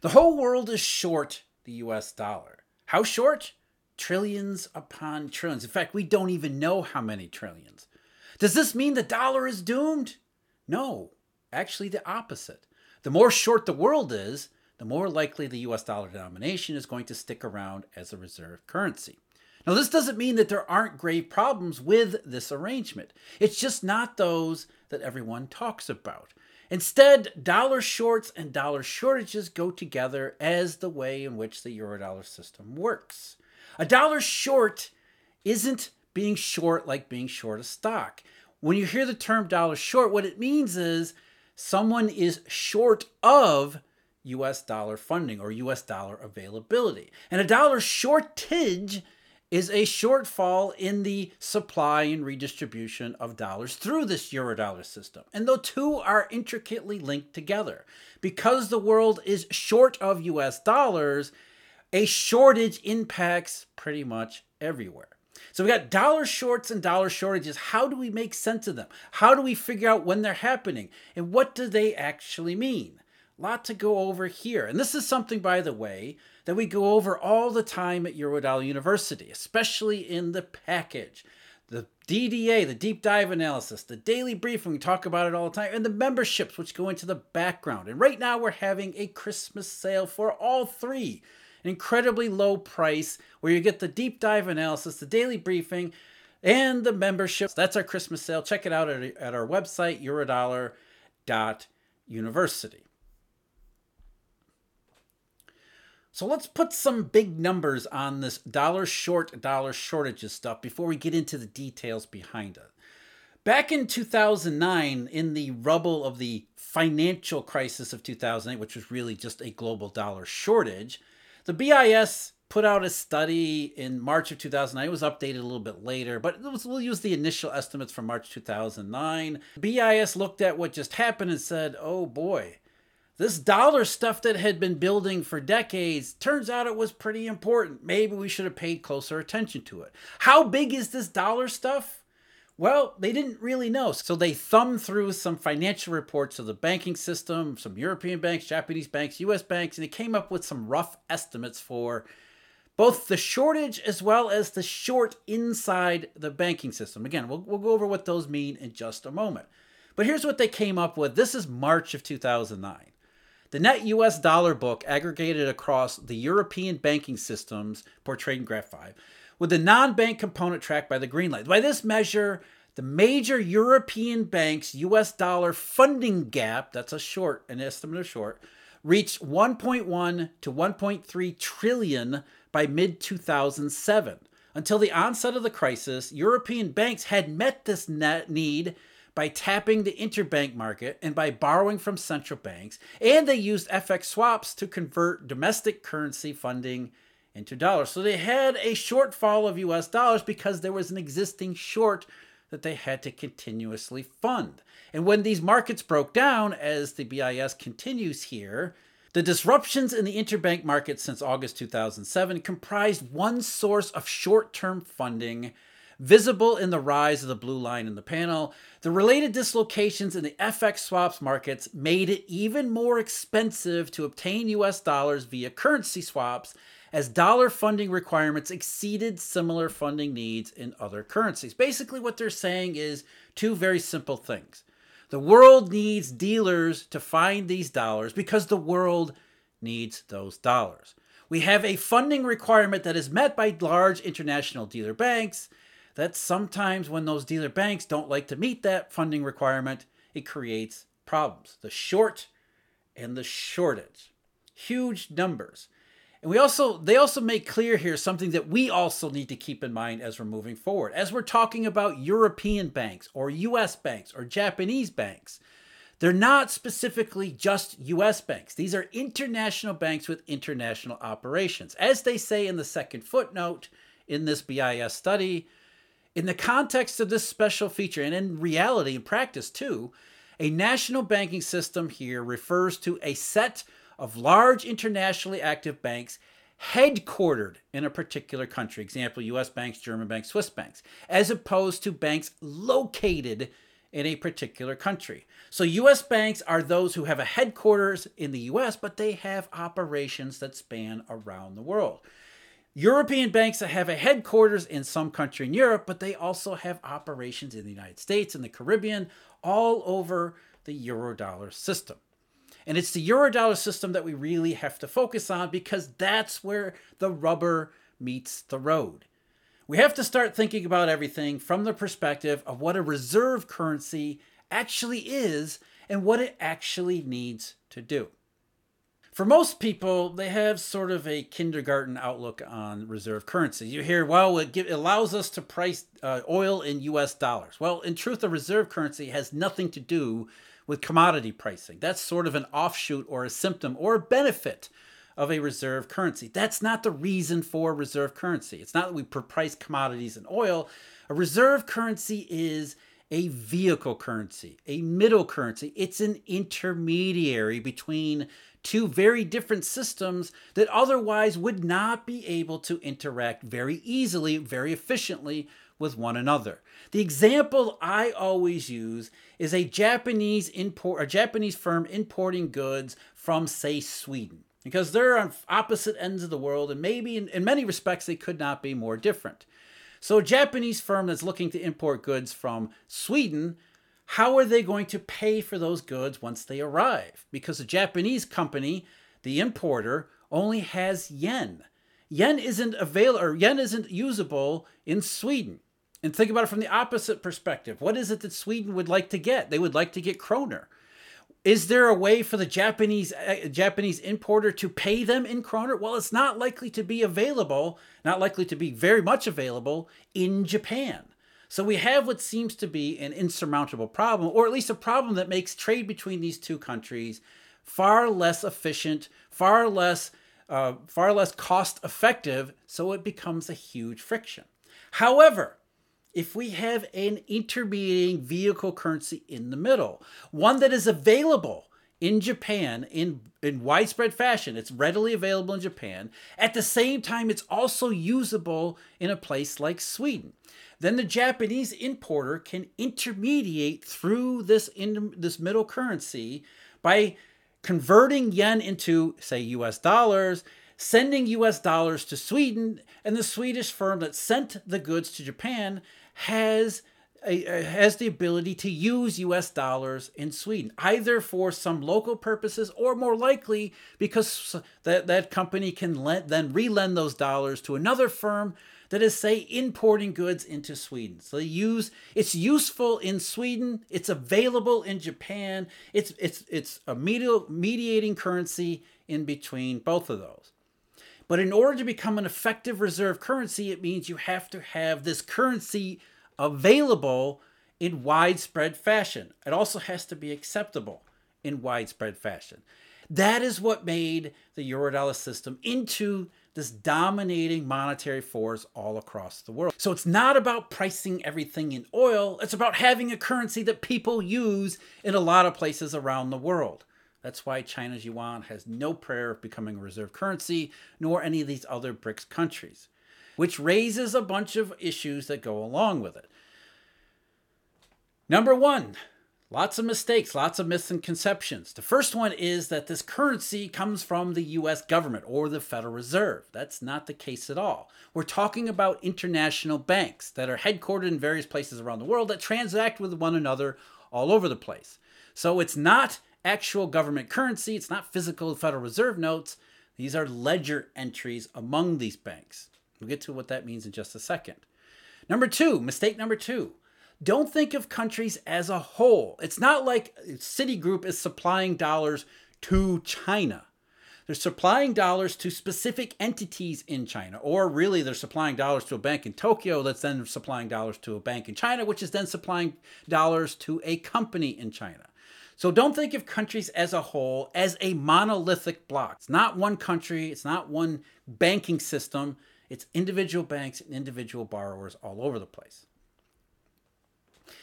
The whole world is short the US dollar. How short? Trillions upon trillions. In fact, we don't even know how many trillions. Does this mean the dollar is doomed? No, actually, the opposite. The more short the world is, the more likely the US dollar denomination is going to stick around as a reserve currency. Now, this doesn't mean that there aren't grave problems with this arrangement. It's just not those that everyone talks about. Instead, dollar shorts and dollar shortages go together as the way in which the eurodollar system works. A dollar short isn't being short like being short a stock. When you hear the term dollar short, what it means is someone is short of US dollar funding or US dollar availability. And a dollar shortage is a shortfall in the supply and redistribution of dollars through this eurodollar system. And the two are intricately linked together. Because the world is short of US dollars, a shortage impacts pretty much everywhere. So we got dollar shorts and dollar shortages. How do we make sense of them? How do we figure out when they're happening? And what do they actually mean? Lot to go over here. And this is something, by the way, that we go over all the time at Eurodollar University, especially in the package. The DDA, the deep dive analysis, the daily briefing, we talk about it all the time, and the memberships, which go into the background. And right now, we're having a Christmas sale for all three. An incredibly low price where you get the deep dive analysis, the daily briefing, and the memberships. That's our Christmas sale. Check it out at, at our website, eurodollar.university. So let's put some big numbers on this dollar short, dollar shortages stuff before we get into the details behind it. Back in 2009, in the rubble of the financial crisis of 2008, which was really just a global dollar shortage, the BIS put out a study in March of 2009. It was updated a little bit later, but was, we'll use the initial estimates from March 2009. BIS looked at what just happened and said, oh boy, this dollar stuff that had been building for decades turns out it was pretty important. Maybe we should have paid closer attention to it. How big is this dollar stuff? Well, they didn't really know. So they thumbed through some financial reports of the banking system, some European banks, Japanese banks, US banks, and they came up with some rough estimates for both the shortage as well as the short inside the banking system. Again, we'll, we'll go over what those mean in just a moment. But here's what they came up with. This is March of 2009. The net US dollar book aggregated across the European banking systems portrayed in Graph 5, with the non bank component tracked by the green line. By this measure, the major European banks' US dollar funding gap, that's a short, an estimate of short, reached 1.1 to 1.3 trillion by mid 2007. Until the onset of the crisis, European banks had met this net need by tapping the interbank market and by borrowing from central banks, and they used FX swaps to convert domestic currency funding into dollars. So they had a shortfall of US dollars because there was an existing short that they had to continuously fund. And when these markets broke down, as the BIS continues here, the disruptions in the interbank market since August 2007 comprised one source of short term funding visible in the rise of the blue line in the panel. The related dislocations in the FX swaps markets made it even more expensive to obtain US dollars via currency swaps as dollar funding requirements exceeded similar funding needs in other currencies. Basically, what they're saying is two very simple things. The world needs dealers to find these dollars because the world needs those dollars. We have a funding requirement that is met by large international dealer banks, that sometimes when those dealer banks don't like to meet that funding requirement, it creates problems. The short and the shortage. Huge numbers. And we also they also make clear here something that we also need to keep in mind as we're moving forward. As we're talking about European banks or US banks or Japanese banks, they're not specifically just US banks. These are international banks with international operations. As they say in the second footnote in this BIS study, in the context of this special feature, and in reality, in practice too, a national banking system here refers to a set of large internationally active banks headquartered in a particular country, example, US banks, German banks, Swiss banks, as opposed to banks located in a particular country. So US banks are those who have a headquarters in the US, but they have operations that span around the world. European banks that have a headquarters in some country in Europe, but they also have operations in the United States and the Caribbean, all over the Eurodollar system. And it's the Eurodollar system that we really have to focus on because that's where the rubber meets the road. We have to start thinking about everything from the perspective of what a reserve currency actually is and what it actually needs to do. For most people, they have sort of a kindergarten outlook on reserve currency. You hear, well, it, give, allows us to price uh, oil in US dollars. Well, in truth, a reserve currency has nothing to do with commodity pricing. That's sort of an offshoot or a symptom or a benefit of a reserve currency. That's not the reason for reserve currency. It's not that we price commodities and oil. A reserve currency is a vehicle currency, a middle currency. It's an intermediary between two very different systems that otherwise would not be able to interact very easily, very efficiently with one another. The example I always use is a Japanese import a Japanese firm importing goods from say Sweden because they're on opposite ends of the world and maybe in, in many respects they could not be more different. So a Japanese firm that's looking to import goods from Sweden how are they going to pay for those goods once they arrive? Because the Japanese company, the importer, only has yen. Yen isn't available or yen isn't usable in Sweden. And think about it from the opposite perspective. What is it that Sweden would like to get? They would like to get kroner. Is there a way for the Japanese uh, Japanese importer to pay them in kroner? Well, it's not likely to be available, not likely to be very much available in Japan. So we have what seems to be an insurmountable problem, or at least a problem that makes trade between these two countries far less efficient, far less, uh, far less cost effective. So it becomes a huge friction. However, if we have an intermediating vehicle currency in the middle, one that is available in Japan in, in widespread fashion. It's readily available in Japan. At the same time, it's also usable in a place like Sweden. Then the Japanese importer can intermediate through this, in, this middle currency by converting yen into, say, US dollars, sending US dollars to Sweden, and the Swedish firm that sent the goods to Japan has has the ability to use US dollars in Sweden, either for some local purposes or more likely because that, that company can lend, then relend those dollars to another firm that is, say, importing goods into Sweden. So they use it's useful in Sweden, it's available in Japan, it's it's it's a mediating currency in between both of those. But in order to become an effective reserve currency, it means you have to have this currency available in widespread fashion. It also has to be acceptable in widespread fashion. That is what made the Eurodollar system into this dominating monetary force all across the world. So it's not about pricing everything in oil, it's about having a currency that people use in a lot of places around the world. That's why China's yuan has no prayer of becoming a reserve currency, nor any of these other BRICS countries which raises a bunch of issues that go along with it. Number one, lots of mistakes, lots of misconceptions. The first one is that this currency comes from the US government or the Federal Reserve. That's not the case at all. We're talking about international banks that are headquartered in various places around the world that transact with one another all over the place. So it's not actual government currency, it's not physical Federal Reserve notes. These are ledger entries among these banks. We'll get to what that means in just a second. Number two, mistake number two. Don't think of countries as a whole. It's not like Citigroup is supplying dollars to China. They're supplying dollars to specific entities in China, or really they're supplying dollars to a bank in Tokyo that's then supplying dollars to a bank in China, which is then supplying dollars to a company in China. So don't think of countries as a whole as a monolithic block. It's not one country, it's not one banking system, it's individual banks and individual borrowers all over the place.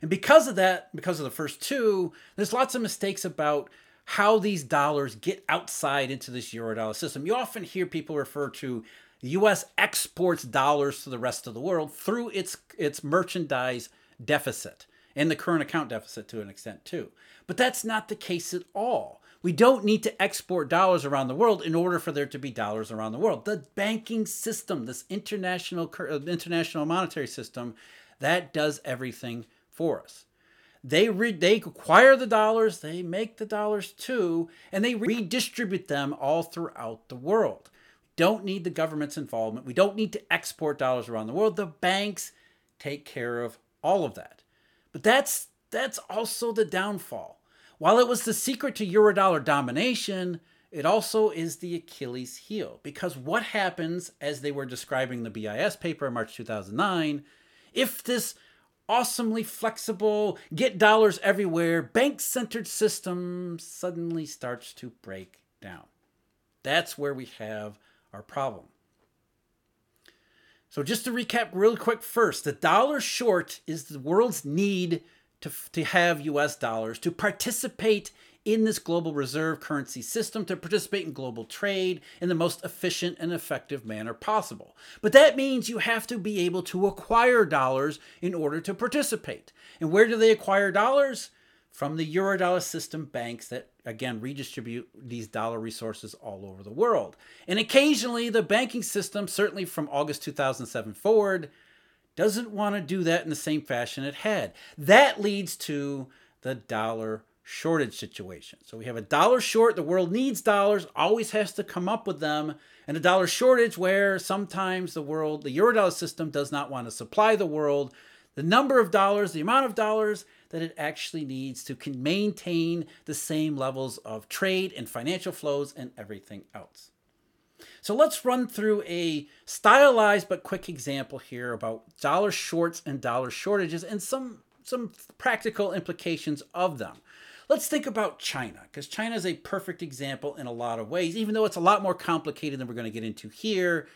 And because of that, because of the first two, there's lots of mistakes about how these dollars get outside into this eurodollar system. You often hear people refer to the US exports dollars to the rest of the world through its its merchandise deficit. and the current account deficit to an extent too. But that's not the case at all. We don't need to export dollars around the world in order for there to be dollars around the world. The banking system, this international uh, international monetary system, that does everything for us. They re- they acquire the dollars, they make the dollars too, and they redistribute them all throughout the world. Don't need the government's involvement. We don't need to export dollars around the world. The banks take care of all of that. But that's that's also the downfall while it was the secret to Eurodollar domination, it also is the Achilles heel. Because what happens, as they were describing the BIS paper in March 2009, if this awesomely flexible, get dollars everywhere, bank centered system suddenly starts to break down? That's where we have our problem. So, just to recap real quick first, the dollar short is the world's need to, to have US dollars, to participate in this global reserve currency system, to participate in global trade in the most efficient and effective manner possible. But that means you have to be able to acquire dollars in order to participate. And where do they acquire dollars? From the Eurodollar system banks that, again, redistribute these dollar resources all over the world. And occasionally, the banking system, certainly from August 2007 forward, doesn't want to do that in the same fashion it had. That leads to the dollar shortage situation. So we have a dollar short, the world needs dollars, always has to come up with them, and a dollar shortage where sometimes the world, the Eurodollar system does not want to supply the world the number of dollars, the amount of dollars that it actually needs to maintain the same levels of trade and financial flows and everything else. So let's run through a stylized but quick example here about dollar shorts and dollar shortages and some, some practical implications of them. Let's think about China, because China is a perfect example in a lot of ways, even though it's a lot more complicated than we're going to get into here.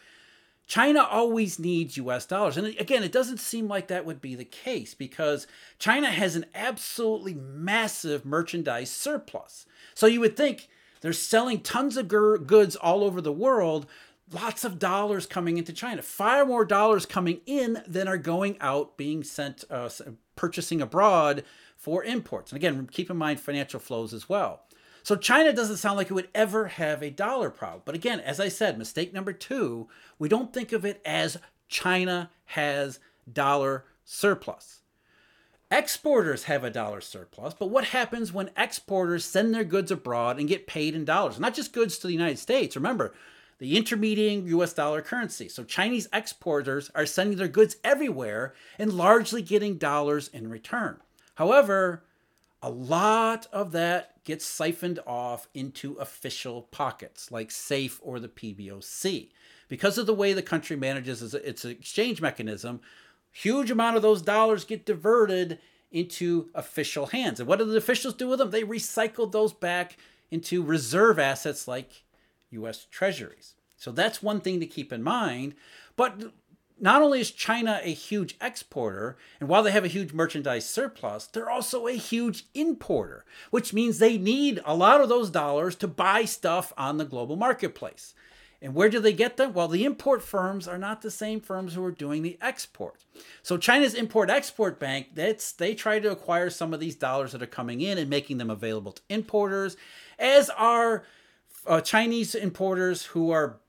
China always needs US dollars. And again, it doesn't seem like that would be the case because China has an absolutely massive merchandise surplus. So you would think they're selling tons of goods all over the world, lots of dollars coming into China, far more dollars coming in than are going out being sent, uh, purchasing abroad for imports. And again, keep in mind financial flows as well. So China doesn't sound like it would ever have a dollar problem. But again, as I said, mistake number two, we don't think of it as China has dollar surplus. Exporters have a dollar surplus, but what happens when exporters send their goods abroad and get paid in dollars? Not just goods to the United States. Remember, the intermediating US dollar currency. So Chinese exporters are sending their goods everywhere and largely getting dollars in return. However, a lot of that gets siphoned off into official pockets like SAFE or the PBOC. Because of the way the country manages its exchange mechanism, Huge amount of those dollars get diverted into official hands. And what do the officials do with them? They recycle those back into reserve assets like US treasuries. So that's one thing to keep in mind. But not only is China a huge exporter, and while they have a huge merchandise surplus, they're also a huge importer, which means they need a lot of those dollars to buy stuff on the global marketplace. And where do they get them? Well, the import firms are not the same firms who are doing the export. So China's Import-Export Bank, that's they try to acquire some of these dollars that are coming in and making them available to importers, as are uh, Chinese importers who are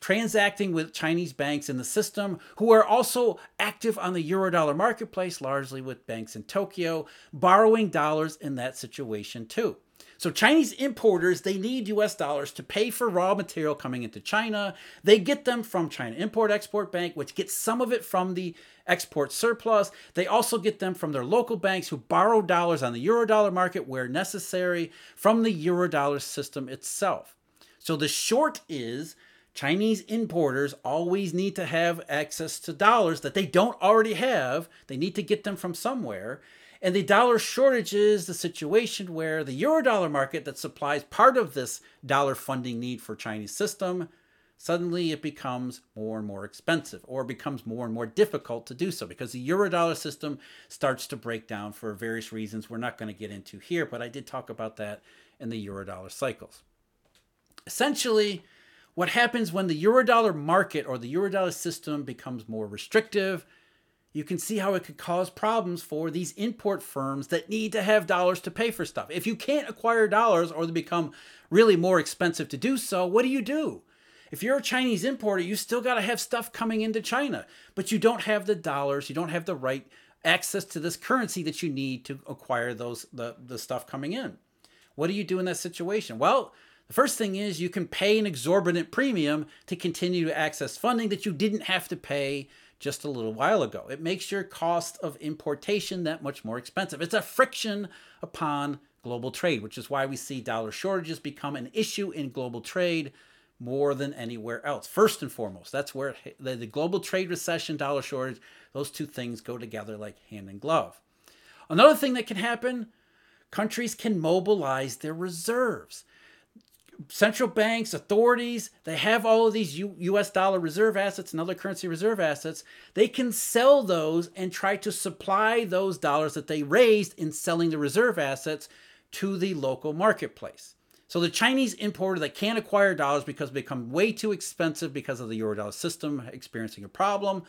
transacting with Chinese banks in the system, who are also active on the Eurodollar marketplace, largely with banks in Tokyo, borrowing dollars in that situation too. So Chinese importers, they need US dollars to pay for raw material coming into China. They get them from China Import Export Bank, which gets some of it from the export surplus. They also get them from their local banks who borrow dollars on the eurodollar market where necessary from the eurodollar system itself. So the short is Chinese importers always need to have access to dollars that they don't already have. They need to get them from somewhere. And the dollar shortage is the situation where the eurodollar market that supplies part of this dollar funding need for Chinese system, suddenly it becomes more and more expensive or becomes more and more difficult to do so because the eurodollar system starts to break down for various reasons we're not going to get into here, but I did talk about that in the eurodollar cycles. Essentially, what happens when the eurodollar market or the eurodollar system becomes more restrictive you can see how it could cause problems for these import firms that need to have dollars to pay for stuff. If you can't acquire dollars or they become really more expensive to do so, what do you do? If you're a Chinese importer, you still got to have stuff coming into China, but you don't have the dollars, you don't have the right access to this currency that you need to acquire those the, the stuff coming in. What do you do in that situation? Well, the first thing is you can pay an exorbitant premium to continue to access funding that you didn't have to pay just a little while ago. It makes your cost of importation that much more expensive. It's a friction upon global trade, which is why we see dollar shortages become an issue in global trade more than anywhere else. First and foremost, that's where the, the global trade recession, dollar shortage, those two things go together like hand and glove. Another thing that can happen countries can mobilize their reserves. Central banks, authorities, they have all of these U- US dollar reserve assets and other currency reserve assets. They can sell those and try to supply those dollars that they raised in selling the reserve assets to the local marketplace. So the Chinese importer that can't acquire dollars because they become way too expensive because of the eurodollar system experiencing a problem,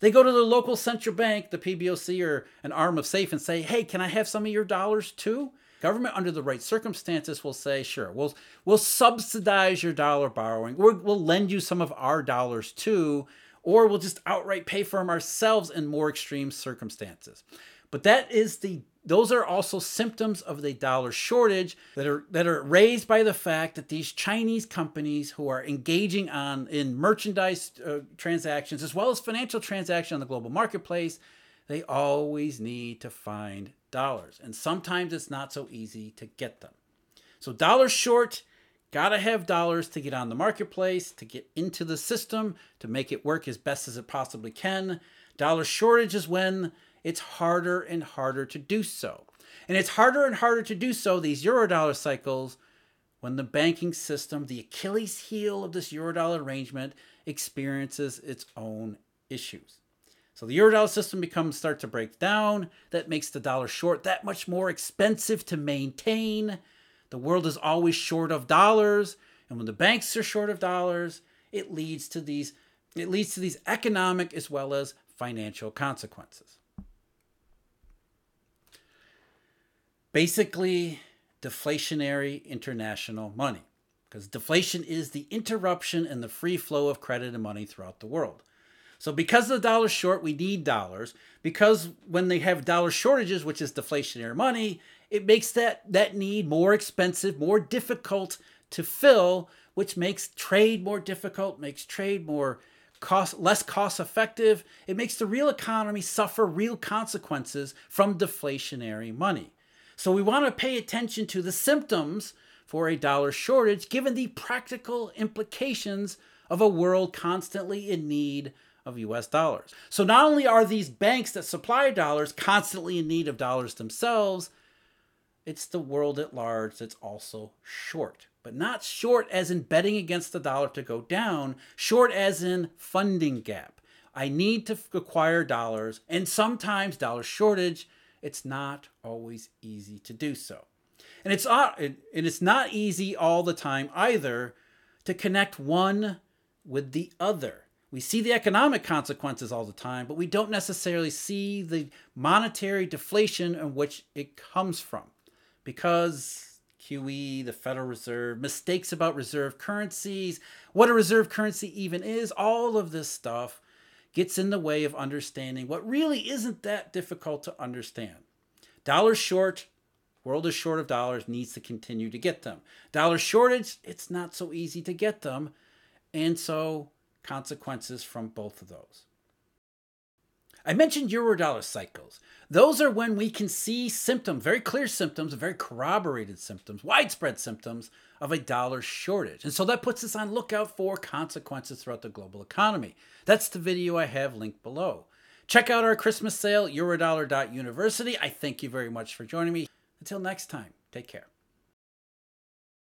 they go to the local central bank, the PBOC or an arm of SAFE, and say, "Hey, can I have some of your dollars too?" Government, under the right circumstances, will say, "Sure, we'll we'll subsidize your dollar borrowing. we will lend you some of our dollars too." Or we'll just outright pay for them ourselves in more extreme circumstances. But that is the those are also symptoms of the dollar shortage that are that are raised by the fact that these Chinese companies who are engaging on in merchandise uh, transactions as well as financial transactions on the global marketplace, they always need to find dollars, and sometimes it's not so easy to get them. So dollars short, gotta have dollars to get on the marketplace, to get into the system, to make it work as best as it possibly can. Dollar shortage is when it's harder and harder to do so. And it's harder and harder to do so, these eurodollar cycles, when the banking system, the Achilles heel of this eurodollar arrangement, experiences its own issues. So the eurodollar system becomes start to break down. That makes the dollar short that much more expensive to maintain. The world is always short of dollars, and when the banks are short of dollars, it leads to these it leads to these economic as well as financial consequences. basically deflationary international money because deflation is the interruption in the free flow of credit and money throughout the world. So because the dollar's short, we need dollars. Because when they have dollar shortages, which is deflationary money, it makes that, that need more expensive, more difficult to fill, which makes trade more difficult, makes trade more cost less cost effective. It makes the real economy suffer real consequences from deflationary money. So we want to pay attention to the symptoms for a dollar shortage given the practical implications of a world constantly in need of US dollars. So not only are these banks that supply dollars constantly in need of dollars themselves, it's the world at large that's also short. But not short as in betting against the dollar to go down, short as in funding gap. I need to acquire dollars, and sometimes dollar shortage it's not always easy to do so. And it's, uh, and it's not easy all the time either to connect one with the other. We see the economic consequences all the time, but we don't necessarily see the monetary deflation in which it comes from. Because QE, the Federal Reserve, mistakes about reserve currencies, what a reserve currency even is, all of this stuff gets in the way of understanding what really isn't that difficult to understand. Dollars short, world is short of dollars, needs to continue to get them. Dollar shortage, it's not so easy to get them. And so consequences from both of those. I mentioned eurodollar cycles. Those are when we can see symptoms, very clear symptoms, very corroborated symptoms, widespread symptoms of a dollar shortage. And so that puts us on lookout for consequences throughout the global economy. That's the video I have linked below. Check out our Christmas sale, eurodollar.university. I thank you very much for joining me. Until next time, take care.